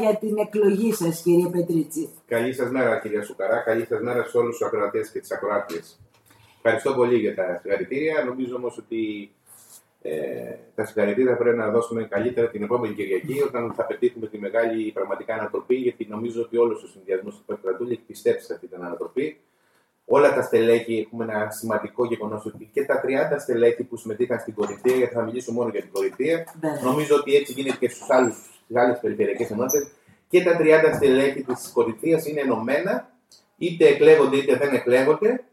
για την εκλογή σας, κύριε Πετρίτσι. Καλή σας μέρα, κυρία Σουκαρά. Καλή σας μέρα σε όλους τους ακροατές και τις ακροάτριες. Ευχαριστώ πολύ για τα συγχαρητήρια. Νομίζω όμως ότι ε, τα συγχαρητήρια πρέπει να δώσουμε καλύτερα την επόμενη Κυριακή, όταν θα πετύχουμε τη μεγάλη πραγματικά ανατροπή, γιατί νομίζω ότι όλος ο συνδυασμός του Πέτρου έχει πιστέψει σε αυτή την ανατροπή. Όλα τα στελέχη, έχουμε ένα σημαντικό γεγονός ότι και τα 30 στελέχη που συμμετείχαν στην κορυφαία, γιατί θα μιλήσω μόνο για την κορυφαία, νομίζω ότι έτσι γίνεται και στους άλλους στι άλλε περιφερειακές ενότητε. Και τα 30 στελέχη της κορυφαία είναι ενωμένα, είτε εκλέγονται είτε δεν εκλέγονται.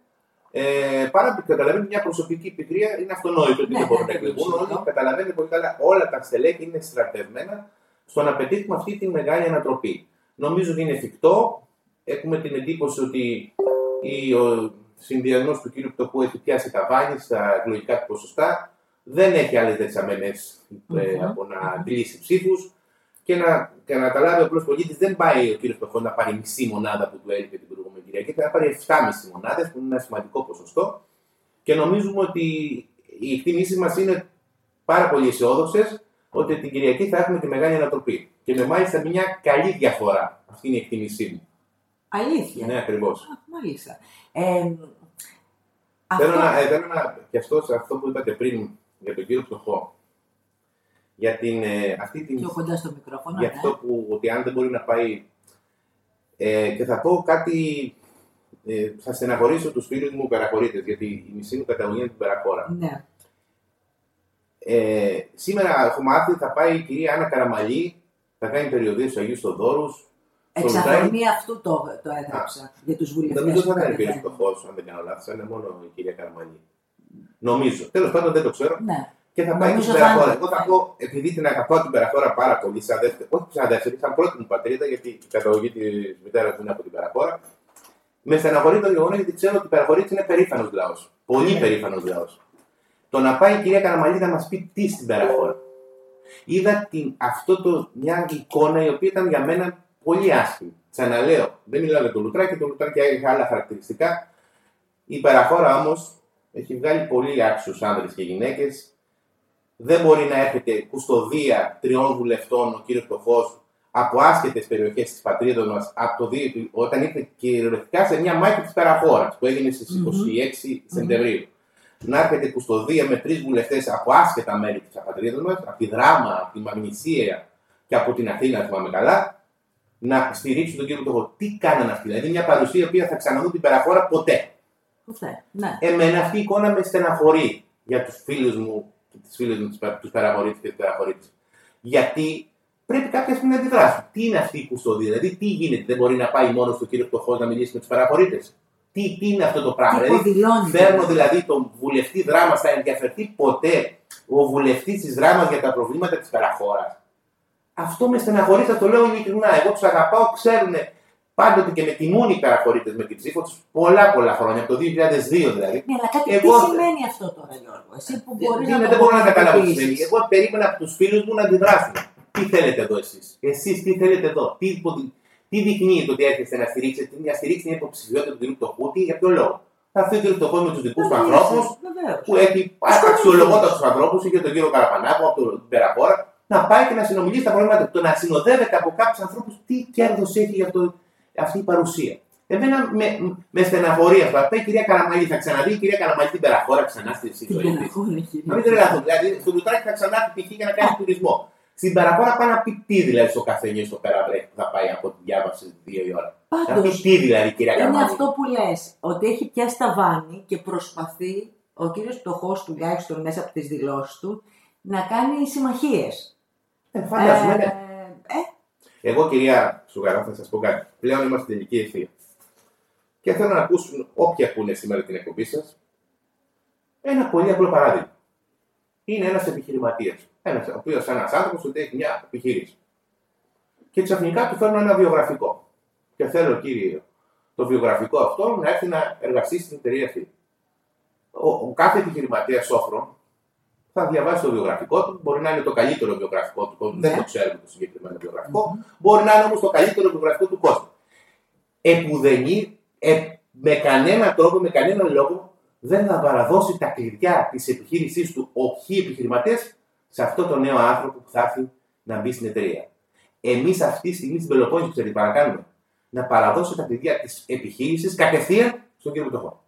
Ε, πάρα που καταλαβαίνετε μια προσωπική πικρία είναι αυτονόητο ότι ναι, δεν μπορούν να ναι, εκλεγούν. Όλοι καταλαβαίνετε πολύ καλά, όλα τα στελέχη είναι στρατευμένα στο να πετύχουμε αυτή τη μεγάλη ανατροπή. Νομίζω ότι είναι εφικτό. Έχουμε την εντύπωση ότι ο συνδυασμός του κ. Πτωχού έχει πιάσει τα βάνη στα εκλογικά του ποσοστά. Δεν έχει άλλες δεξαμενές ε, από να αντιλήσει ψήφους και να, και να καταλάβει ο απλός πολίτης, δεν πάει ο κύριος Πτωχό να πάρει μισή μονάδα που του έλειπε την προηγούμενη Κυριακή, θα πάρει 7,5 μονάδες, που είναι ένα σημαντικό ποσοστό. Και νομίζουμε ότι οι εκτιμήσει μας είναι πάρα πολύ αισιόδοξες ότι την Κυριακή θα έχουμε τη μεγάλη ανατροπή. Και με μάλιστα μια καλή διαφορά. Αυτή είναι η εκτίμησή μου. Αλήθεια. Ναι, ακριβώς. Μάλιστα. Ε, θέλω, αυτό... να, ε, θέλω να πιαστώ σε αυτό που είπατε πριν για τον κύριο Πτωχό για την, ε, αυτή την... Πιο κοντά στο μικρόφωνο, Για αυτό που, ότι αν δεν μπορεί να πάει... Ε, και θα πω κάτι... Ε, θα στεναχωρήσω τους φίλους μου παραχωρήτες, γιατί η μισή μου καταγωγή είναι την Περακόρα. Ναι. Ε, σήμερα έχω μάθει θα πάει η κυρία Άννα Καραμαλή, θα κάνει περιοδίες στους Αγίους Θοδόρους. Εξ αυτού το, το έγραψα για τους βουλευτές. Νομίζω ότι δεν είναι το φως, αν δεν κάνω λάθος, είναι μόνο η κυρία Καραμαλή. Νομίζω. Τέλος πάντων δεν το ξέρω. Ναι και θα πάει στην Περαχώρα. Εγώ θα πω, επειδή την αγαπάω την Περαχώρα πάρα πολύ, σαν δεύτερη, όχι σαν δεύτερη, σαν πρώτη μου πατρίδα, γιατί η καταγωγή της μητέρας μου είναι από την Περαχώρα. Με στεναχωρεί το γεγονός γιατί ξέρω ότι η Περαχωρή είναι περήφανος λαός. Πολύ περήφανος λαός. Το να πάει η κυρία Καραμαλή να μας πει τι στην Περαχώρα. Είδα την, αυτό το, μια εικόνα η οποία ήταν για μένα πολύ άσχημη. Ξαναλέω, δεν μιλάω για το Λουτράκι, το Λουτράκι έχει άλλα χαρακτηριστικά. Η Περαχώρα όμως έχει βγάλει πολύ άξιους άνδρες και γυναίκες δεν μπορεί να έρχεται κουστοδία τριών βουλευτών ο κύριος Κοφός από άσχετες περιοχές της πατρίδας μας όταν ήρθε κυριολεκτικά σε μια μάχη της Περαχώρα που έγινε στις 26 Σεπτεμβρίου. Να έρχεται κουστοδία με τρεις βουλευτές από άσχετα μέρη της πατρίδας μας, από τη Δράμα, από τη Μαγνησία και από την Αθήνα, αν θυμάμαι καλά, να στηρίξουν τον κύριο Κοφό. Τι κάνανε αυτοί, δηλαδή μια παρουσία η θα ξαναδούν την Περαχώρα ποτέ. Ποτέ. Ναι. Εμένα αυτή η εικόνα με στεναχωρεί για τους φίλους μου τις φίλες μου, τους παραχωρήτε και τους παραχωρήτε. Γιατί πρέπει κάποια στιγμή να αντιδράσουν. Τι είναι αυτή η κουστοδία, δηλαδή τι γίνεται, δεν μπορεί να πάει μόνος στο κύριο Φτωχό να μιλήσει με τους παραχωρήτε. Τι, τι είναι αυτό το πράγμα. Δηλαδή, φέρνω δηλαδή τον βουλευτή δράμα, θα ενδιαφερθεί ποτέ ο βουλευτής της δράμας για τα προβλήματα της παραχώρας. Αυτό με στεναχωρεί, θα το λέω ειλικρινά. Εγώ τους αγαπάω, ξέρουν πάντοτε και με τιμούν οι παραχωρήτες με την ψήφο τους πολλά πολλά χρόνια, από το 2002 δηλαδή. Ναι, αλλά κάτι Εγώ... τι σημαίνει αυτό τώρα, Γιώργο, εσύ που μπορεί να. Δεν μπορώ να καταλάβω τι σημαίνει. Εγώ περίμενα από τους φίλους μου να αντιδράσουν. Τι θέλετε εδώ εσείς, εσείς τι θέλετε εδώ, τι, τι δεικνύει το ότι έρχεστε να στηρίξετε, να στηρίξετε την υποψηφιότητα του κ. Φτωχούτη, για ποιο λόγο; Θα έρθει ο κ. Φτωχό με τους δικούς του ανθρώπους, που έχει αξιολογώντα τους ανθρώπους, είχε τον κ. Καραπανάκο από την Περαχώρα, να πάει και να συνομιλήσει τα προβλήματα. Το να συνοδεύεται από κάποιους ανθρώπους, τι κέρδος έχει για αυτό αυτή η παρουσία. Εμένα με, με στεναχωρεί αυτό. Αυτά η κυρία Καραμαλή θα ξαναδεί η κυρία Καραμαλή την Περαχώρα ξανά στη ζωή της. Να μην τρελαθώ. Δηλαδή στο Λουτράκι θα ξανά π.χ. για να κάνει τουρισμό. Στην Περαχώρα πάει να πει τι δηλαδή στο καφενείο στο Περαβρέ που θα πάει από τη διάβαση δύο η ώρα. Πάντως, να πει τι δηλαδή κυρία Καραμαλή; Είναι αυτό που λες, ότι έχει πιάσει τα βάνη και προσπαθεί ο κύριος Πτωχό τουλάχιστον μέσα από τις δηλώσεις του να κάνει συμμαχίες. Ε, φαντάζομαι. Ε, ε, εγώ, κυρία Σουγαρά, θα σας πω κάτι. Πλέον είμαστε στην τελική ευθεία. Και θέλω να ακούσουν όποιοι ακούνε σήμερα την εκπομπή σας ένα πολύ απλό παράδειγμα. Είναι ένας επιχειρηματίας. Ένας ο οποίος ένας άνθρωπος ότι έχει μια επιχείρηση. Και ξαφνικά του φέρνω ένα βιογραφικό. Και θέλω, κύριε, το βιογραφικό αυτό να έρθει να εργαστεί στην εταιρεία αυτή. Ο, ο κάθε επιχειρηματίας σόφρον θα διαβάσει το βιογραφικό του. Μπορεί να είναι το καλύτερο βιογραφικό του κόσμου. Δεν ναι. το ξέρουμε το συγκεκριμένο βιογραφικό. Μπορεί να είναι όμως το καλύτερο βιογραφικό του κόσμου. Επουδενή, ε, με κανένα τρόπο, με κανένα λόγο, δεν θα παραδώσει τα κλειδιά της επιχείρησής του ο χι επιχειρηματίας σε αυτό το νέο άνθρωπο που θα έρθει να μπει στην εταιρεία. Εμείς αυτή τη στιγμή στην Πελοπόννησο, ξέρετε, παρακάνουμε; Να παραδώσω τα παιδιά της επιχείρησης κατευθείαν στον κύριο Πτωχό.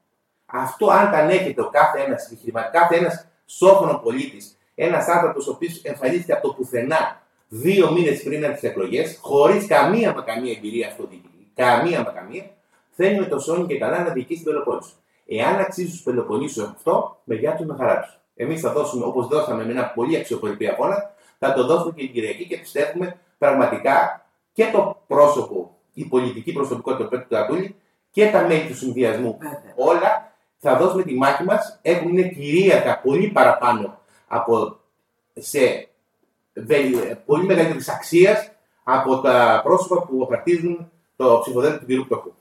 Αυτό αν τα ανέχεται ο κάθε ένας επιχειρηματή, κάθε ένας σόφωνο πολίτης, ένας άνθρωπος ο οποίος εμφανίστηκε από το πουθενά δύο μήνες πριν από τις εκλογές, χωρίς καμία μα καμία εμπειρία αυτοδιοικητική, καμία μα καμία, θέλει με το σώνη και καλά να διοικήσει την Πελοπόννησο. Εάν αξίζει στους Πελοποννήσου αυτό, με γεια του με χαρά τους. Εμείς θα δώσουμε, όπως δώσαμε με ένα πολύ αξιοπρεπή αγώνα, θα το δώσουμε και την Κυριακή και πιστεύουμε πραγματικά και το πρόσωπο, η πολιτική προσωπικότητα του Πέτρου Κατούλη και τα μέλη του συνδυασμού. Όλα θα δώσουμε τη μάχη μας. Έχουν είναι κυρίαρχα πολύ παραπάνω από σε πολύ μεγαλύτερη αξίας από τα πρόσωπα που απαρτίζουν το ψηφοδέλτιο του κ. Πτωχού.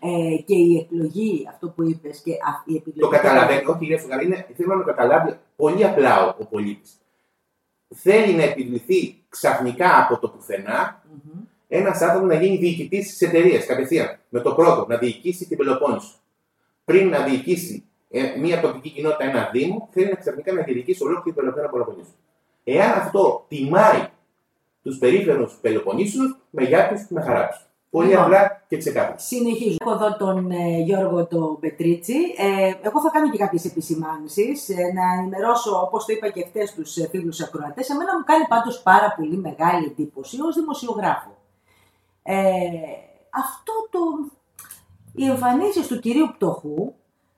Ε, και η εκλογή, αυτό που είπες, και η επιλογή. Το καταλαβαίνει, όχι κυρία Φουγαρή, είναι, θέλω να το καταλάβει πολύ απλά ο, ο πολίτης. Θέλει να επιβληθεί ξαφνικά από το πουθενά mm-hmm. ένας άνθρωπος να γίνει διοικητής της εταιρείας κατευθείαν. Με το πρώτο, να διοικήσει την Πελοπόννησο. Πριν να διοικήσει ε, μια τοπική κοινότητα, ένα δήμο, θέλει να ξαφνικά να διοικήσει ολόκληρη την Πελοπόννησο. Εάν αυτό τιμάει τους περίφερου Πελοποννήσους, με γεια τους, με χαρά τους. Πολύ λοιπόν, απλά και ξεκάθαρα. Συνεχίζω. Έχω εδώ τον ε, Γιώργο τον Πετρίτσι. Ε, εγώ θα κάνω και κάποιες επισημάνσεις. Ε, να ενημερώσω, όπως το είπα και χθες στου ε, φίλους ακροατές, εμένα μου κάνει πάντως πάρα πολύ μεγάλη εντύπωση ως δημοσιογράφο. Ε, αυτό το. Οι εμφανίσεις του κυρίου Πτωχού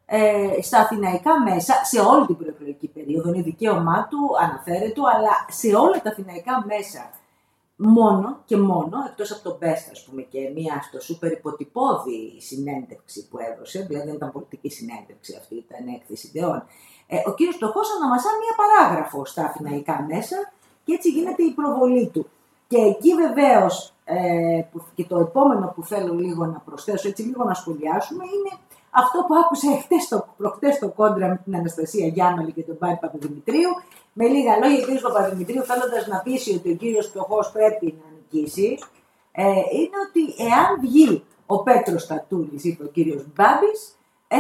ε, στα αθηναϊκά μέσα, σε όλη την προεκλογική περίοδο, είναι δικαίωμά του, αναφέρεται αλλά σε όλα τα αθηναϊκά μέσα μόνο και μόνο, εκτός από τον Best, ας πούμε, και μία στο σούπερ υποτυπώδη συνέντευξη που έδωσε, δηλαδή δεν ήταν πολιτική συνέντευξη αυτή, ήταν έκθεση ιδεών, ε, ο κύριος Στοχός αναμασά μία παράγραφο στα αθηναϊκά μέσα και έτσι γίνεται η προβολή του. Και εκεί βεβαίως, ε, και το επόμενο που θέλω λίγο να προσθέσω, έτσι λίγο να σχολιάσουμε, είναι αυτό που άκουσα χτες το, προχτές το κόντρα με την Αναστασία Γιάνναλη και τον Πάρη Παπαδημητρίου. Με λίγα λόγια, ο κ. Παπαδημητρίου θέλοντας να πείσει ότι ο κύριος Φτωχό πρέπει να νικήσει, ε, είναι ότι εάν βγει ο Πέτρος Τατούλη, είπε ο κύριος Μπάμπης. Ε...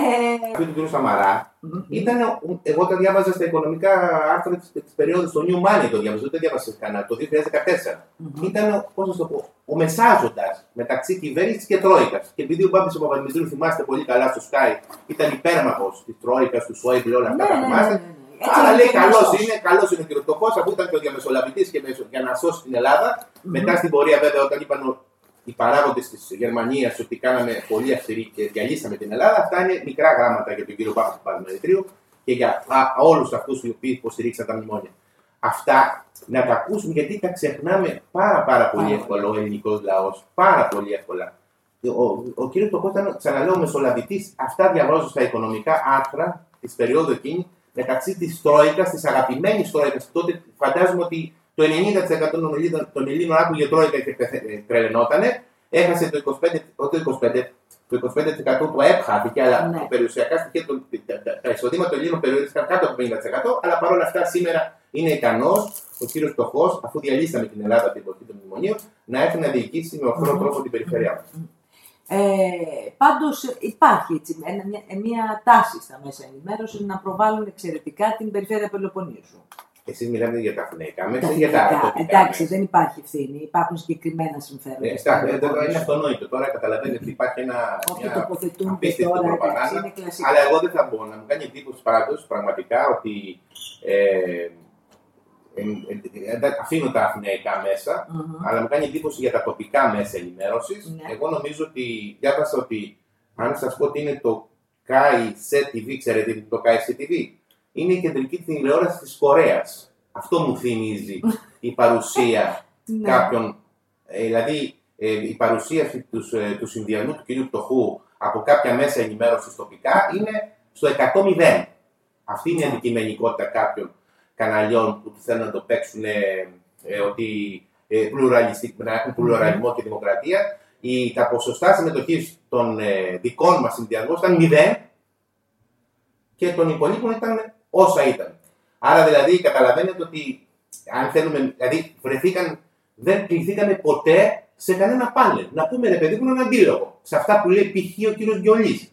Αυτό του κ. Σαμαρά mm-hmm. ήταν, εγώ τα διάβαζα στα οικονομικά άρθρα τη περίοδου του New Money, το διάβαζα, δεν το διάβασα κανένα, το 2014. Mm-hmm. Ήταν, πώς να το πω, ο μεσάζοντας μεταξύ κυβέρνησης και Τρόικας. Και επειδή ο Μπάμπης ο Παπαδημητρίου θυμάστε πολύ καλά στο Sky, ήταν υπέρμαχος της Τρόικας, του Σόιμπλ, όλα αυτά ναι, τα ναι, θυμάστε. Ναι, ναι, ναι. Άρα λέει καλός είναι, καλός είναι ο κ. Τοχό, αφού ήταν και ο διαμεσολαβητής και για να σώσει την Ελλάδα. Mm-hmm. Μετά στην πορεία, βέβαια, όταν είπαν οι παράγοντες της Γερμανίας ότι κάναμε πολύ αυστηρή και διαλύσαμε την Ελλάδα, αυτά είναι μικρά γράμματα για τον κύριο Παπαδημητρίου και για όλους αυτούς οι οποίοι υποστηρίξαν τα μνημόνια αυτά να τα ακούσουμε γιατί τα ξεχνάμε πάρα, πάρα πολύ εύκολα ο ελληνικός λαός. Πάρα πολύ εύκολα. Ο, ο κ. Τοκό ήταν, ξαναλέω, μεσολαβητής. Αυτά διαβάζω στα οικονομικά άρθρα της περίοδου εκείνη μεταξύ της Τρόικας, της αγαπημένης Τρόικας. Τότε φαντάζομαι ότι το 90% των Ελλήνων, των Ελλήνων άκουγε Τρόικα και τρελαινότανε. Έχασε το 25%, το 25 το 25% του ΑΕΠ χάθηκε, αλλά ναι. περιουσιακά στοιχεία, τα εισοδήματα των Ελλήνων περιορίστηκαν κάτω από 50%, αλλά παρόλα αυτά σήμερα είναι ικανός ο κύριος Φτωχό, αφού διαλύσαμε την Ελλάδα από την εποχή των μνημονίων, να έρθει να διοικήσει με αυτόν τον τρόπο την περιφέρειά μας. Ε, Πάντως υπάρχει έτσι, μια, μια τάση στα μέσα ενημέρωσης να προβάλλουν εξαιρετικά την περιφέρεια Πελοποννήσου. Εσείς μιλάτε για τα αθηναϊκά μέσα ή για τα τοπικά Εντάξει, δεν υπάρχει ευθύνη. Υπάρχουν συγκεκριμένα συμφέροντα. Ε, στα, είναι αυτονόητο. Τώρα καταλαβαίνετε ότι υπάρχει ένα. Όχι τοποθετούνται τώρα. Προπαγάνδα, αλλά εγώ δεν θα μπω να μου κάνει εντύπωση πάντως πραγματικά ότι. Ε, ε, ε, αφήνω τα αθηναϊκά μέσα, mm-hmm. αλλά μου κάνει εντύπωση για τα τοπικά μέσα ενημέρωσης. Ναι. Εγώ νομίζω ότι διάβασα ότι αν σας πω ότι είναι το KIC TV, ξέρετε τι είναι το KIC TV είναι η κεντρική τηλεόραση της Κορέας. Αυτό μου θυμίζει η παρουσία ναι. κάποιων, ε, δηλαδή ε, η παρουσίαση τους, ε, τους συνδυασμού του κυρίου Πτωχού από κάποια μέσα ενημέρωσης τοπικά είναι στο 100 Αυτή είναι η αντικειμενικότητα κάποιων καναλιών που θέλουν να το παίξουν ότι ε, να έχουν πλουραλισμό και δημοκρατία. Η, τα ποσοστά συμμετοχής των δικών μας συνδυασμών ήταν μηδέν και των υπολείπων ήταν όσα ήταν. Άρα δηλαδή καταλαβαίνετε ότι αν θέλουμε, δηλαδή βρεθήκαν, δεν κληθήκαμε ποτέ σε κανένα πάνελ. Να πούμε ρε παιδί μου έναν αντίλογο σε αυτά που λέει π.χ. ο κύριος Γιολή.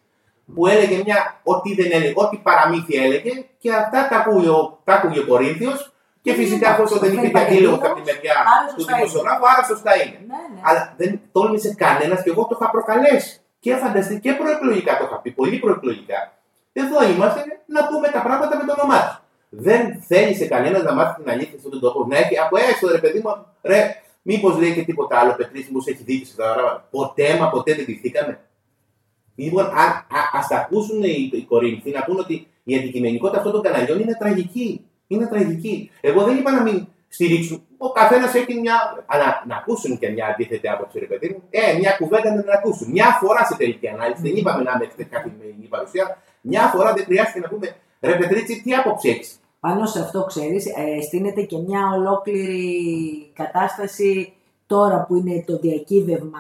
Που έλεγε μια, ό,τι δεν έλεγε, ό,τι παραμύθια έλεγε και αυτά τα άκουγε, τα άκουγε ο Κορίνθιος Και Ναι, φυσικά ναι, εφόσον δεν ναι, υπήρχε ναι, αντίλογο ναι, από τη μεριά άρα του σωστά είναι. δημοσιογράφου, άρα σωστά είναι. Ναι, ναι. Αλλά δεν τόλμησε κανένας και εγώ το είχα προκαλέσει. Και φανταστεί και προεκλογικά το είχα πει, πολύ προεκλογικά. Εδώ είμαστε να πούμε τα πράγματα με το όνομά τους. Δεν θέλησε κανένας να μάθει την αλήθεια στον τόπο. Να έχει από έστω ρε παιδί μου, ρε, μήπως λέει και τίποτα άλλο, Πετρίσι μου έχει δίκηση στα πράγματα. Ποτέ μα ποτέ δεν δειχθήκαμε. Λοιπόν, α ας τα ακούσουν οι, οι Κορίνθοι να πούνε ότι η αντικειμενικότητα αυτών των καναλιών είναι τραγική. Είναι τραγική. Εγώ δεν είπα να μην στηρίξουν. Ο καθένας έχει μια. Αλλά να ακούσουν και μια αντίθετη άποψη, ρε παιδί μου. Ε, μια κουβέντα να την ακούσουν. Μια φορά σε τελική ανάλυση. Δεν είπαμε να είμαστε καθημερινή παρουσία. Μια φορά δεν χρειάζεται να πούμε ρε Πετρίτσι, τι άποψη έχεις; Πάνω σε αυτό, ξέρεις, ε, στείνεται και μια ολόκληρη κατάσταση τώρα που είναι το διακύβευμα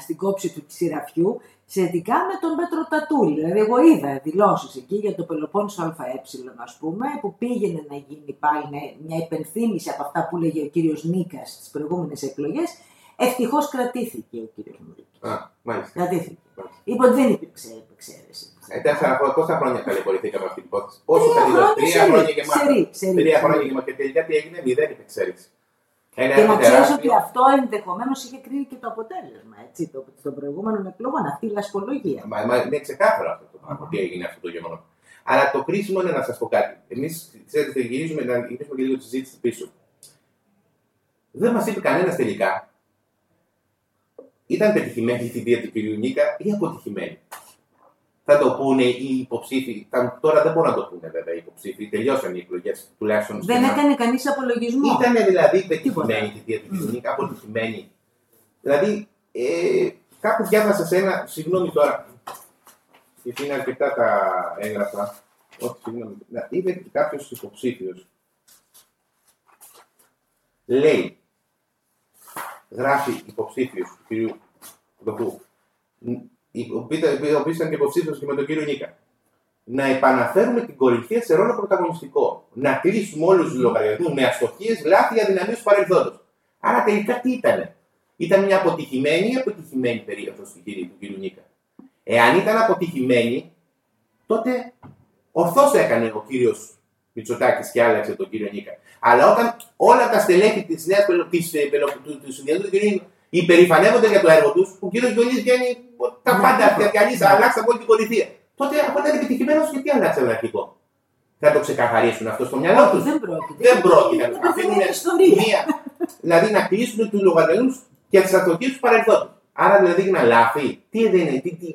στην κόψη του Σιραφιού σχετικά με τον Πέτρο Τατούλη. Δηλαδή, εγώ είδα δηλώσεις εκεί για το Πελοπόννησο ΑΕ, ας πούμε, που πήγαινε να γίνει πάλι με- μια υπενθύμηση από αυτά που έλεγε ο κύριος Νίκας στις προηγούμενες εκλογές. Ευτυχώς κρατήθηκε ο κύριος Μουρίκη. Α, μάλιστα. Κρατήθηκε. Μάλιστα. Είπε ότι δεν υπήρξε εξαίρεση. Ε, τέσσερα χρόνια, πόσα χρόνια ταλαιπωρηθήκαμε αυτή την υπόθεση; Πόσο Τρία καλή χρόνια τρία σερί, χρόνια και μάτι. σερί, σερί, Τρία σερί. χρόνια και μάτι. Και τελικά τι έγινε, μηδέν εξαίρεση. Ένα Και να έργο ξέρεις τεράστιο. ότι αυτό ενδεχομένως είχε κρίνει και το αποτέλεσμα έτσι, το, των προηγούμενων εκλογών, αυτή η λασπολογία. Μα, μα είναι ξεκάθαρο αυτό το πράγμα, τι έγινε αυτό το γεγονός. Αλλά το κρίσιμο είναι να σας πω κάτι. Εμείς, ξέρετε, γυρίζουμε να γυρίσουμε και λίγο τη συζήτηση πίσω. Δεν μας είπε κανένας τελικά. Ήταν πετυχημένη η θητεία του κ. Νίκα ή αποτυχημένη; Θα το πούνε οι υποψήφοι. Θα- Τώρα δεν μπορούν να το πούνε βέβαια οι υποψήφοι. Τελειώσαν οι εκλογές τουλάχιστον. Δεν στην- έκανε κανείς απολογισμό. Ήταν δηλαδή Τίποτα. πετυχημένη η θητεία του κοινωνικά, αποτυχημένη. Δηλαδή, ε, κάπου διάβασα σε ένα, συγγνώμη τώρα, γιατί είναι αρκετά τα έγγραφα. Όχι, συγγνώμη. Να, είπε κάποιος υποψήφιος. Λέει, γράφει υποψήφιος του κυρίου Κουδοπού, ο οποίος ήταν και υποψήφιος και με τον κύριο Νίκα να επαναφέρουμε την κορυφαία σε ρόλο πρωταγωνιστικό. Να κλείσουμε όλους τους λογαριασμούς με αστοχίες, λάθη, αδυναμίες του παρελθόντος. Άρα τελικά τι ήταν. Ήταν μια αποτυχημένη ή αποτυχημένη περίοδος του κύριου, του κύριου Νίκα. Εάν ήταν αποτυχημένη, τότε ορθώς έκανε ο κύριος Μητσοτάκης και άλλαξε τον κύριο Νίκα. Αλλά όταν όλα τα στελέχη της νέας του, του συνδυασμού του κυρίου υπερηφανεύονται για το έργο τους, ο κύριος Γιονής βγαίνει τα Ναι, πάντα ναι. διαλύσει, αλλάξαμε όλη την κορυφαία. Τότε αφού ήταν επιτυχημένος, γιατί αλλάξαμε αρχικό. Θα το ξεκαθαρίσουν αυτό στο μυαλό Όχι, τους. δεν πρόκειται. Δεν πρόκειται. Είναι Αφήνουν πεθαμένη ιστορία. μία. Δηλαδή να κλείσουν τους λογαριασμούς και τις αστοχίε τους παρελθόντο. Άρα δηλαδή είναι λάθη. Τι, δεν είναι, τι, τι,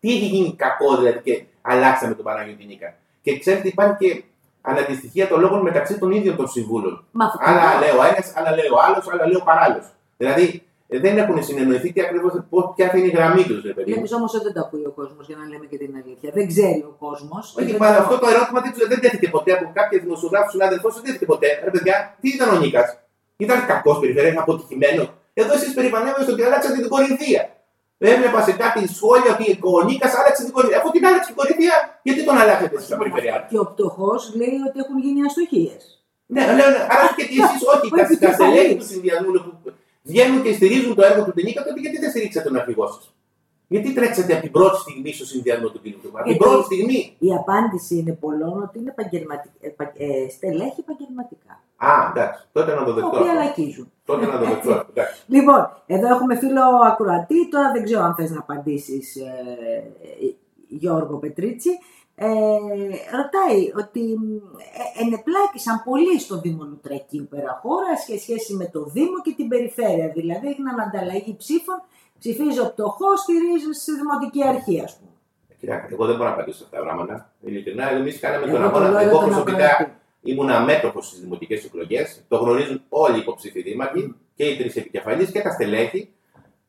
τι έχει γίνει κακό δηλαδή και αλλάξαμε τον Παναγιώτη Νίκα. Και ξέρετε υπάρχει και αναντιστοιχεία των λόγων μεταξύ των ίδιων των συμβούλων. Μα αυτό Άλλα λέει ο ένας, άλλα λέει ο άλλος, άλλα λέει ο παράλληλος. Δηλαδή ε, δεν έχουν συνεννοηθεί τι ακριβώς ποια θα είναι η γραμμή τους, ρε παιδί. μου. Βλέπει όμως ότι δεν τα ακούει ο κόσμος για να λέμε και την αλήθεια. Δεν ξέρει ο κόσμος. Όχι, μα αυτό το ερώτημα δεν, του- δεν τέθηκε ποτέ από κάποια δημοσιογράφους συνάδελφο, δεν τέθηκε ποτέ. Ρε παιδιά, τι ήταν ο Νίκας; Ήταν κακός περιφερειακά, αποτυχημένο. Εδώ εσείς περηφανεύεστε ότι άλλαξατε την Κορινθία. Έβλεπα σε κάτι σχόλια ότι ο Νίκας άλλαξε την Κορινθία. Αφού την άλλαξε την Κορινθία, γιατί τον αλλάξατε εσείς τα περιφερειακά. Και ο πτωχός λέει ότι έχουν γίνει αστοχίες. Ναι, λέω, ναι, άρα και εσείς όχι. Ο Τα, τα επικεφαλής. στελέχη του συνδυασμού που βγαίνουν και στηρίζουν το έργο του Νίκα, τότε γιατί δεν στηρίξατε τον αρχηγό σας; Γιατί τρέξατε από την πρώτη στιγμή στο συνδυασμό του κ. Από την Γιατί- πρώτη στιγμή. Η απάντηση είναι πολλών ότι είναι επαγγελματι- επα- ε, στελέχη επαγγελματικά. Α, εντάξει, τότε να το Τα δεχτώ. οποία αυτό. λακίζουν. Τότε να το δεχτώ. αυτό, εντάξει. Λοιπόν, εδώ έχουμε φίλο ακροατή. Τώρα δεν ξέρω αν θες να απαντήσεις, ε, Γιώργο Πετρίτσι. Ε, ρωτάει ότι ε, ενεπλάκησαν πολύ στο Δήμο Λουτρακίου Περαχώρα σε σχέση με το Δήμο και την περιφέρεια. Δηλαδή έγιναν ανταλλαγή ψήφων, ψηφίζει ο πτωχό, στηρίζει στη Δημοτική Αρχή, ας πούμε. Κοιτάξτε, εγώ δεν μπορώ να απαντήσω σε αυτά τα πράγματα. Ειλικρινά, εμείς κάναμε τον Εγώ το αγώνα. λέω για Εγώ τον προσωπικά ακροατή. ήμουν αμέτωχος στις δημοτικές εκλογές. Το γνωρίζουν όλοι οι υποψήφοι δήμαρχοι και οι τρεις επικεφαλείς και τα στελέχη.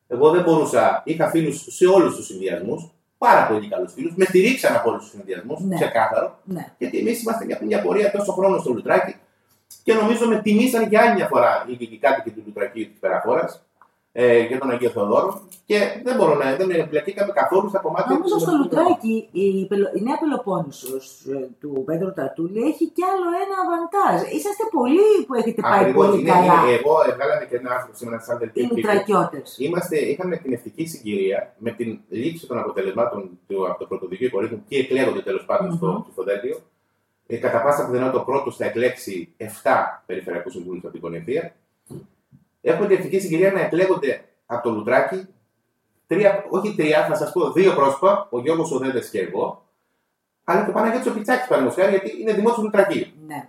Εγώ δεν μπορούσα, είχα φίλους σε όλους τους συνδυασμούς, πάρα πολύ καλούς φίλους. Με στηρίξαν από όλους τους συνδυασμούς, Ναι. ξεκάθαρο. Ναι. Γιατί εμείς είμαστε για μια πορεία τόσο χρόνος στο Λουτράκι και νομίζω με τιμήσαν για άλλη μια φορά οι, οι κάτοικοι του Λουτρακίου της Περαφόρας ε, και τον Αγίο Θεοδόρο. Και δεν μπορώ να δεν εμπλεκήκαμε καθόλου στα κομμάτια Νομίζω του στο δημοτικού Λουτράκι η, Πελο- η Νέα Πελοπόννησος ε, του Πέτρου Τατούλη έχει κι άλλο ένα αβαντάζ. Είσαστε πολλοί που έχετε πάει Ακριβώς, πολύ είναι- καλά. είναι- εγώ έβγαλαμε και ένα άρθρο σήμερα σαν Οι δελτίο τύπου. Λουτρακιώτες. Είμαστε, είχαμε την ευτυχή συγκυρία με την λήξη των αποτελεσμάτων του, από το πρωτοδικείο κορίτσου και εκλέγονται τέλος πάντων στο Μμμ. ψηφοδέλτιο. ε, κατά πάσα πιθανότητα ο πρώτος θα εκλέξει 7 περιφερειακούς συμβούλους από την Κονευθεία. Έχουμε την ευτυχή συγκυρία να εκλέγονται από το Λουτράκι τρία, όχι τρία, θα σας πω δύο πρόσωπα, ο Γιώργος Οδέδε και εγώ, αλλά και ο Παναγιώτης ο Πιτσάκης παραδείγματος γιατί είναι δημόσιος Λουτρακίου. Ναι.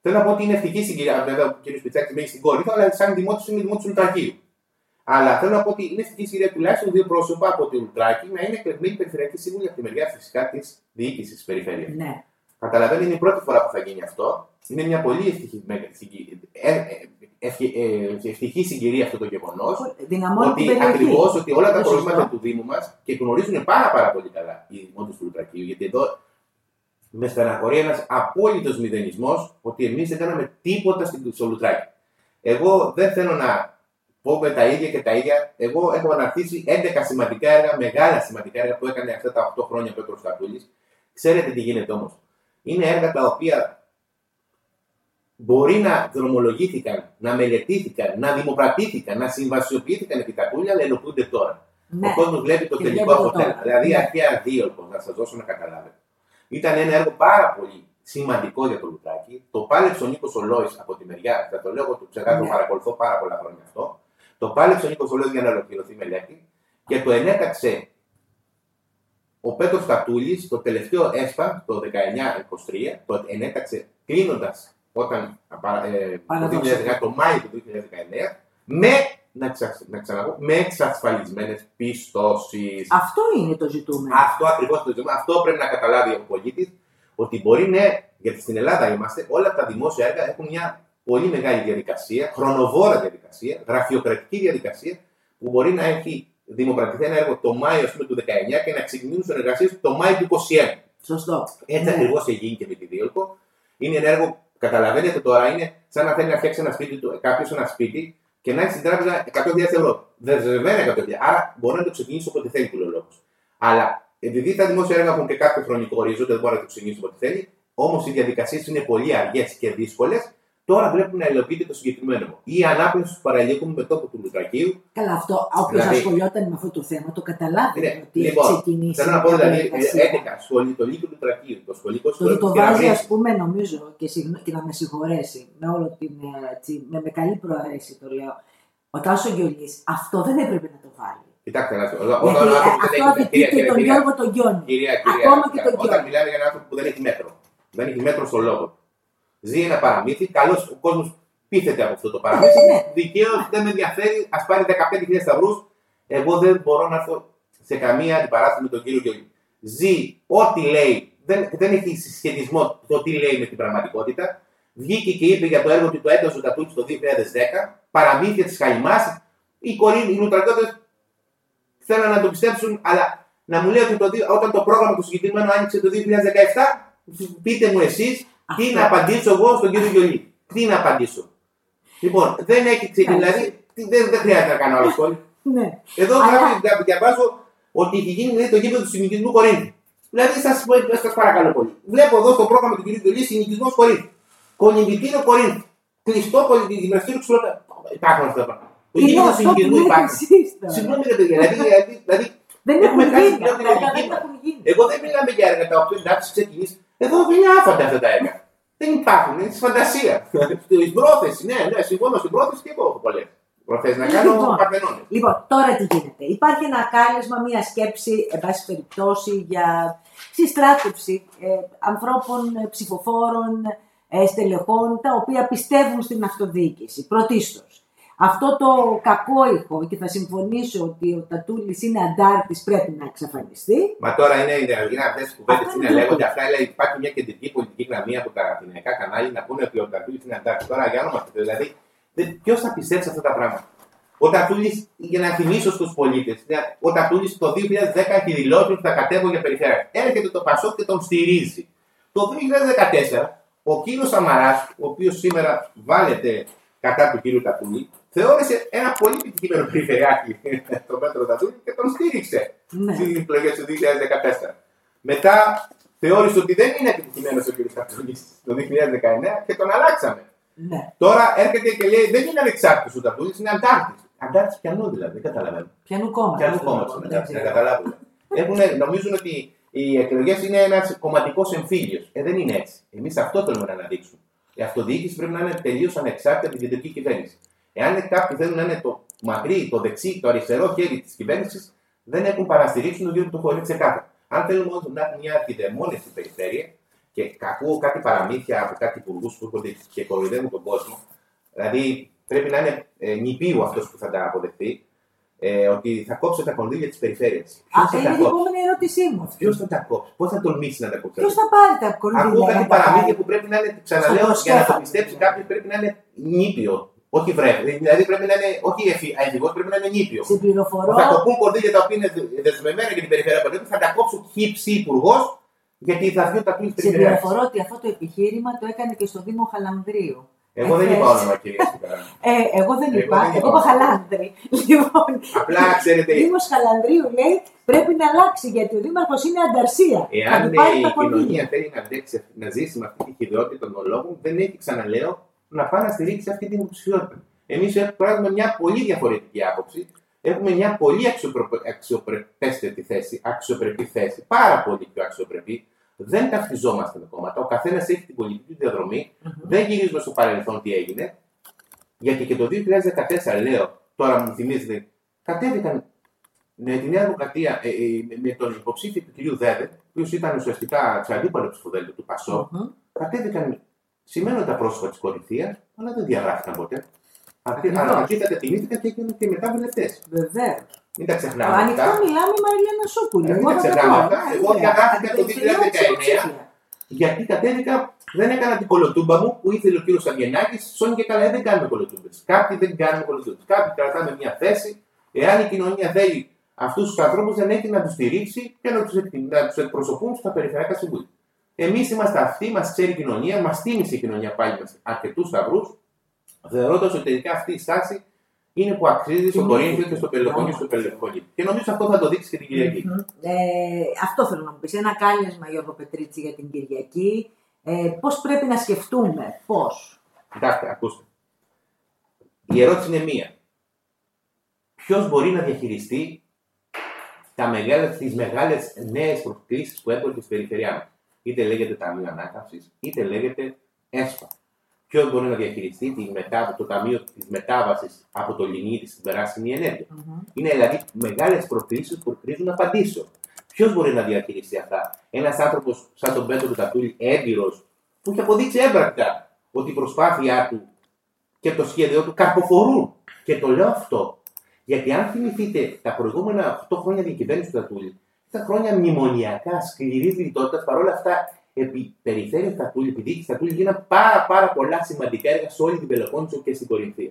Θέλω να πω ότι είναι ευτυχή συγκυρία. Βέβαια, ο κ. Πιτσάκης μένει στην κόρη του, αλλά σαν δημότιο είναι δημότιο Λουτρακίου. Αλλά θέλω να πω ότι είναι ευτυχή συγκυρία τουλάχιστον δύο πρόσωπα από τη Λουτράκη να είναι εκλεγμένοι περιφερειακοί σύμβουλοι από τη μεριά φυσικά της διοίκησης της περιφέρειας. Ναι. Καταλαβαίνετε, είναι η πρώτη φορά που θα γίνει αυτό. Είναι μια πολύ ευτυχή, ε, ε, ε, ευτυχή συγκυρία αυτό το γεγονός. Δυναμώνει Ότι ακριβώς ότι όλα τα προβλήματα του Δήμου μας και γνωρίζουν πάρα, πάρα πολύ καλά οι δημότες του Λουτρακίου. Γιατί εδώ με στεναχωρεί ένας απόλυτος μηδενισμός ότι εμείς δεν κάναμε τίποτα στο Λουτράκι. Εγώ δεν θέλω να πω με τα ίδια και τα ίδια. Εγώ έχω αναρτήσει 11 σημαντικά έργα, μεγάλα σημαντικά έργα που έκανε αυτά τα 8 χρόνια ο Πέτρος Καπούλη. Ξέρετε τι γίνεται όμως. Είναι έργα τα οποία μπορεί να δρομολογήθηκαν, να μελετήθηκαν, να δημοπρατήθηκαν, να συμβασιοποιήθηκαν επί τα πουλια, αλλά ενωπούνται τώρα. Ναι. Ο κόσμος βλέπει το Και τελικό βλέπω αποτέλεσμα. τώρα. Δηλαδή, Ναι. αρχαία δύο, να σας δώσω να καταλάβετε. Ήταν ένα έργο πάρα πολύ σημαντικό για το Λουτράκι. Το πάλεψε ο Νίκος Ολόη από τη μεριά, θα το λέω, εγώ το ξεχάσω, το Ναι. παρακολουθώ πάρα πολλά χρόνια αυτό. Το πάλεψε ο Νίκος Ολόη για να ολοκληρωθεί η μελέτη και το ενέταξε ο Πέτρος Κατούλης το τελευταίο ΕΣΠΑ το 1923, το ενέταξε κλείνοντας όταν απα- ε, το, Παραδόξω. 2010, το Μάιο του 2019 με, να, ξα, να ξαναπώ, με εξασφαλισμένες πιστώσεις. Αυτό είναι το ζητούμενο. Αυτό ακριβώς το ζήτημα. Αυτό πρέπει να καταλάβει ο πολίτης. Ότι μπορεί ναι, γιατί στην Ελλάδα είμαστε, όλα τα δημόσια έργα έχουν μια πολύ μεγάλη διαδικασία, χρονοβόρα διαδικασία, γραφειοκρατική διαδικασία, που μπορεί να έχει δημοκρατηθεί ένα έργο το Μάιο ας πούμε, του 19 και να ξεκινήσουν εργασίες το Μάιο του 21. Σωστό. Έτσι Ναι. ακριβώς έχει γίνει και με τη Δίωλκο. Είναι ένα έργο, καταλαβαίνετε τώρα, είναι σαν να θέλει να φτιάξει ένα σπίτι του, κάποιος ένα σπίτι και να έχει στην τράπεζα 100.000 ευρώ. Δεσμευμένα 100.000. Άρα μπορεί να το ξεκινήσει όποτε θέλει του λόγος. Αλλά επειδή τα δημόσια έργα έχουν και κάποιο χρονικό ορίζοντα, δεν μπορεί να το ξεκινήσει όποτε θέλει, όμως οι διαδικασίες είναι πολύ αργές και δύσκολες, τώρα βλέπουμε να υλοποιείται το συγκεκριμένο. Η ανάπλαση του παραλίκου με τόπο του Λουτρακίου. Καλά, αυτό όποιος Δηλαδή- ασχολιόταν με αυτό το θέμα το καταλάβει Ναι, ότι έχει λοιπόν, ξεκινήσει. Θέλω να πω μια δηλαδή, διαδικασία. 11 σχολή, το Λύκειο του Λουτρακίου, το σχολικό Το ότι το σχολείο βάζει, Κεραμής, ας πούμε, νομίζω και, συγγνώ- και να με συγχωρέσει με όλο την. ε, Έτσι, με, με καλή προαίρεση το λέω. Ο Τάσο Γιολή αυτό δεν έπρεπε να το βάλει. Κοιτάξτε, να δω. Γιατί Όταν ο ε, άνθρωπος δεν αυτό έχει- αφητεί κυρία, και κυρία, τον κυρία, Γιώργο τον Γιόνι. Κυρία, κυρία, Ακόμα και κυρία, τον όταν Γιώργο. μιλάμε για έναν άνθρωπο που δεν έχει μέτρο, δεν έχει μέτρο στο λόγο του. Ζει ένα παραμύθι, καλώς ο κόσμος πείθεται από αυτό το παραμύθι. Ναι. Δικαίως δεν με ενδιαφέρει, ας πάρει 15.000 σταυρούς. Εγώ δεν μπορώ να έρθω σε καμία αντιπαράθεση με τον κύριο Γιώργη. Ζει ό,τι λέει, δεν, δεν έχει συσχετισμό το τι λέει με την πραγματικότητα. Βγήκε και είπε για το έργο του το έντονο του Τατούτσι το 2010, παραμύθια της Χαϊμάς. Οι κορίνοι, οι λουτρακότε θέλουν να το πιστέψουν, αλλά να μου λέει ότι το, δι- όταν το πρόγραμμα του συγκεκριμένου άνοιξε το 2017, πείτε μου εσείς τι Αυτό. να απαντήσω εγώ στον κύριο Γιολί. Τι να απαντήσω; Λοιπόν, δεν έχει ξεκινήσει. Δηλαδή, τι- δεν, δεν χρειάζεται να κάνω άλλο σχόλιο. Ναι. Εδώ Αλλά- γράφει, δια- διαβάζω ότι έχει γίνει δηλαδή, το γήπεδο του συνοικισμού Κορίνθου. Δηλαδή, σας σας παρακαλώ πολύ. Βλέπω εδώ στο πρόγραμμα του κ. Γιολί συνοικισμός Κορίνθου. Κολυμπητήριο Κορίνθου. Κλειστό κολυμπητήριο ξυλότα. Υπάρχουν αυτά τα πράγματα. Το Είναι γήπεδο αυτό που συνοικισμού λέτε υπάρχει. εσείς τώρα. Συγγνώμη, ρε παιδιά, δηλαδή, δηλαδή, δηλαδή Δεν Έχουμε έχουν χάσει γίνει. πλέον την αυτά, λογική Δεν μας. έχουν γίνει. Εγώ δεν μιλάμε για έργα τα οποία εντάξει ξεκινήσει. Εδώ είναι άφαντα αυτά τα έργα. Δεν υπάρχουν, είναι της φαντασίας. Στην πρόθεση, ναι, ναι, συμφωνώ στην πρόθεση και εγώ έχω πολλέ. Προθέσεις να κάνω Λοιπόν. παρθενώνες. Λοιπόν, τώρα τι γίνεται. Υπάρχει ένα κάλεσμα, μια σκέψη, εν πάση περιπτώσει, για συστράτευση ε, ανθρώπων, ε, ψηφοφόρων, ε, στελεχών, τα οποία πιστεύουν στην αυτοδιοίκηση. Πρωτίστως. Αυτό το κακό ηχό και θα συμφωνήσω ότι ο Τατούλης είναι αντάρτης πρέπει να εξαφανιστεί. Μα τώρα είναι η να αυτές τι κουβέντε Αυτό είναι είναι λέγονται. το- Αυτά λέει, υπάρχει μια κεντρική πολιτική γραμμή από τα αθηναϊκά κανάλια να πούνε ότι ο Ταρτούλη είναι αντάρτης. Τώρα για όνομα του, δηλαδή, ποιος θα πιστέψει αυτά τα πράγματα; Ο Ταρτούλη, για να θυμίσω στους πολίτες, ο Ταρτούλη το 2010 έχει δηλώσει ότι θα κατέβω για περιφέρεια. Έρχεται το Πασόκ και τον στηρίζει. Το 2014 ο κύριος Σαμαράς, ο οποίος σήμερα βάλετε κατά του κύριου Τατούλη, θεώρησε ένα πολύ επιτυχημένο περιφερειάρχη τον Πέτρο Τατούλη και τον στήριξε Ναι. στις εκλογές του 2014. Μετά θεώρησε ότι δεν είναι επιτυχημένος ο κ. Τατούλης το 2019 και τον αλλάξαμε. ναι. Τώρα έρχεται και λέει δεν είναι ανεξάρτητος ο Τατούλης, είναι αντάρτης. Αντάρτης πιανού δηλαδή, δεν καταλαβαίνω. Πιανού κόμμα. Πιανού δεν κόμματος ξέρω, είναι δεν αντάρτη, να ξέρω. καταλάβουμε. Έχουν, νομίζουν ότι οι εκλογές είναι ένας κομματικός εμφύλιος. Ε, δεν είναι έτσι. Εμείς αυτό θέλουμε να αναδείξουμε. Η αυτοδιοίκηση πρέπει να είναι τελείως ανεξάρτητη από την κεντρική κυβέρνηση. Εάν κάποιοι θέλουν να είναι το μακρύ, το δεξί, το αριστερό χέρι της κυβέρνησης, δεν έχουν παραστηρίξει τον κύριο του χωρί ξεκάθαρα. Αν θέλουμε όμως να έχουμε μια αρχιτεμόνια στην περιφέρεια και ακούω κάτι παραμύθια από κάτι υπουργούς που έρχονται και κοροϊδεύουν τον κόσμο, δηλαδή πρέπει να είναι ε, νηπίου αυτός που θα τα αποδεχτεί, ε, ότι θα κόψει τα κονδύλια της περιφέρειας. Αυτή είναι η επόμενη ερώτησή μου. Ποιος θα τα κόψει, πώς θα τολμήσει να τα κόψει. Ποιος θα πάρει τα κονδύλια. Ακούω κάτι παραμύθια που πρέπει να είναι, ξαναλέω, για να το πιστέψει κάποιος πρέπει να είναι νήπιο. Όχι βρέφη. Δηλαδή πρέπει να είναι, όχι αεφηγό, πρέπει να είναι νήπιος. Συμπληροφορώ. Θα το πούν κονδύλια τα οποία είναι δεσμευμένα για την περιφέρεια Παντού, θα τα κόψουν χύψη υπουργός γιατί θα βγει τα πλήρη περιφέρεια. Συμπληροφορώ ότι αυτό το επιχείρημα το έκανε και στο Δήμο Χαλανδρίου. Εγώ δεν είπα όνομα, κυρία ε, Εγώ δεν είπα. Εγώ είπα Χαλάνδρη. Λοιπόν, Απλά ξέρετε. Δήμος Χαλανδρίου λέει πρέπει να αλλάξει γιατί ο Δήμαρχος είναι ανταρσία. Εάν η κοινωνία θέλει να, να ζήσει με αυτή τη χειδρότητα των λόγων, δεν έχει, ξαναλέω, να πάει να στηρίξει αυτή την υποψηφιότητα. Εμείς έχουμε μια πολύ διαφορετική άποψη. Έχουμε μια πολύ αξιοπρεπέστερη θέση, αξιοπρεπή θέση, πάρα πολύ πιο αξιοπρεπή. Δεν ταυτιζόμαστε με κόμματα. Ο καθένας έχει την πολιτική διαδρομή. Mm-hmm. Δεν γυρίζουμε στο παρελθόν τι έγινε. Γιατί και το 2014, λέω, τώρα μου θυμίζετε, κατέβηκαν με τη Νέα Δημοκρατία, ε, ε, με τον υποψήφιο του κ. Δέδε, ο οποίος ήταν ουσιαστικά σε αντίπαλο ψηφοδέλτιο του Πασό, mm-hmm. κατέβηκαν σημαίνοντα τα πρόσωπα της κορυφαία, αλλά δεν διαγράφηκαν ποτέ. Αυτοί τα τιμήθηκαν και έγιναν και μετά βουλευτές. Βεβαίως. Μην τα ξεχνάμε. Ανοιχτά μιλάμε με Ελένα Σόπουλη. Μην τα ξεχνάμε αυτά. Εγώ διαγράφηκα το 2019 γιατί κατέβηκα, δεν έκανα την κολοτούμπα μου που ήθελε ο κύριος Αυγενάκη. Σώνει και καλά, δεν κάνουμε κολοτούμπες. Κάποιοι δεν κάνουμε κολοτούμπες. Κάποιοι κρατάμε μια θέση. Εάν η κοινωνία θέλει αυτούς τους ανθρώπους, δεν έχει να τους στηρίξει και να τους εκπροσωπούν στα περιφερειακά συμβούλια. Εμείς είμαστε αυτοί, μας ξέρει η κοινωνία, μας τίμησε η κοινωνία πάλι μας αρκετούς σταυρούς, θεωρώντας ότι τελικά αυτή η στάση είναι που αξίζει στον Κορίνθιο και στο Πελοπόννησο στο Πελοπόννησο. Και νομίζω αυτό θα το δείξει και την κυριακη Ε, αυτό θέλω να μου πεις. Ένα κάλεσμα, Γιώργο Πετρίτσι, για την Κυριακή. Ε, πώς πρέπει να σκεφτούμε, πώς; Κοιτάξτε, ακούστε. Η ερώτηση είναι μία. Ποιος μπορεί να διαχειριστεί τις μεγάλες νέες προκλήσεις που έρχονται στην περιφερειά μας; Είτε λέγεται Ταμείο Ανάκαμψης, είτε λέγεται ΕΣΠΑ. Ποιος μπορεί να διαχειριστεί τη μετα... το Ταμείο της Μετάβασης από το λινίδι στην περάσιμη ενέργεια; Mm-hmm. Είναι δηλαδή μεγάλες προκλήσεις που χρήζουν απαντήσεων. Ποιος μπορεί να διαχειριστεί αυτά, Ένας άνθρωπος σαν τον Πέτρο Κατούλη, έμπειρος, που έχει αποδείξει έμπρακτα ότι η προσπάθειά του και το σχέδιό του καρποφορούν. Και το λέω αυτό, γιατί αν θυμηθείτε τα προηγούμενα 8 χρόνια διακυβέρνηση του Τατούλη, τα χρόνια μνημονιακά, σκληρής λιτότητας, παρόλα αυτά επί περιφέρεια Στατούλη, επί δίκη Στατούλη, γίνανε πάρα, πάρα πολλά σημαντικά έργα σε όλη την Πελοπόννησο και στην Κορινθία.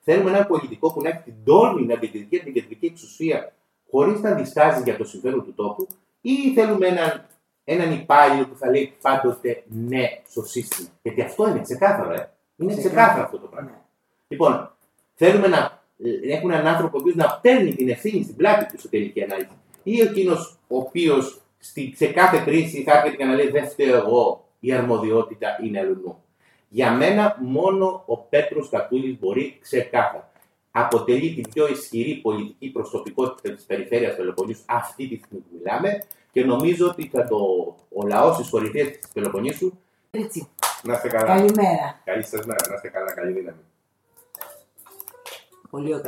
Θέλουμε έναν πολιτικό που να έχει την τόλμη να διεκδικεί την κεντρική εξουσία χωρίς να διστάζει για το συμφέρον του τόπου, ή θέλουμε έναν, έναν υπάλληλο που θα λέει πάντοτε ναι στο σύστημα. Γιατί αυτό είναι ξεκάθαρο, ε. Είναι ξεκάθαρο αυτό το πράγμα. Ναι. Λοιπόν, θέλουμε να ε, έχουμε έναν άνθρωπο ο να παίρνει την ευθύνη στην πλάτη του σε τελική ανάλυση ή εκείνος ο οποίος σε κάθε κρίση θα έρχεται και να λέει Δεν φταίω εγώ, η αρμοδιότητα είναι αλλού. Για μένα μόνο ο Πέτρος Κατούλη μπορεί ξεκάθαρα. Αποτελεί την πιο ισχυρή πολιτική προσωπικότητα της περιφέρειας Πελοποννήσου αυτή τη στιγμή που μιλάμε και νομίζω ότι θα το, ο λαός της κορυφαίας της Πελοποννήσου. Έτσι. Να είστε καλά. Καλημέρα. Καλή σας μέρα. Να είστε καλά. Καλή δύναμη. Πολύ ωραία.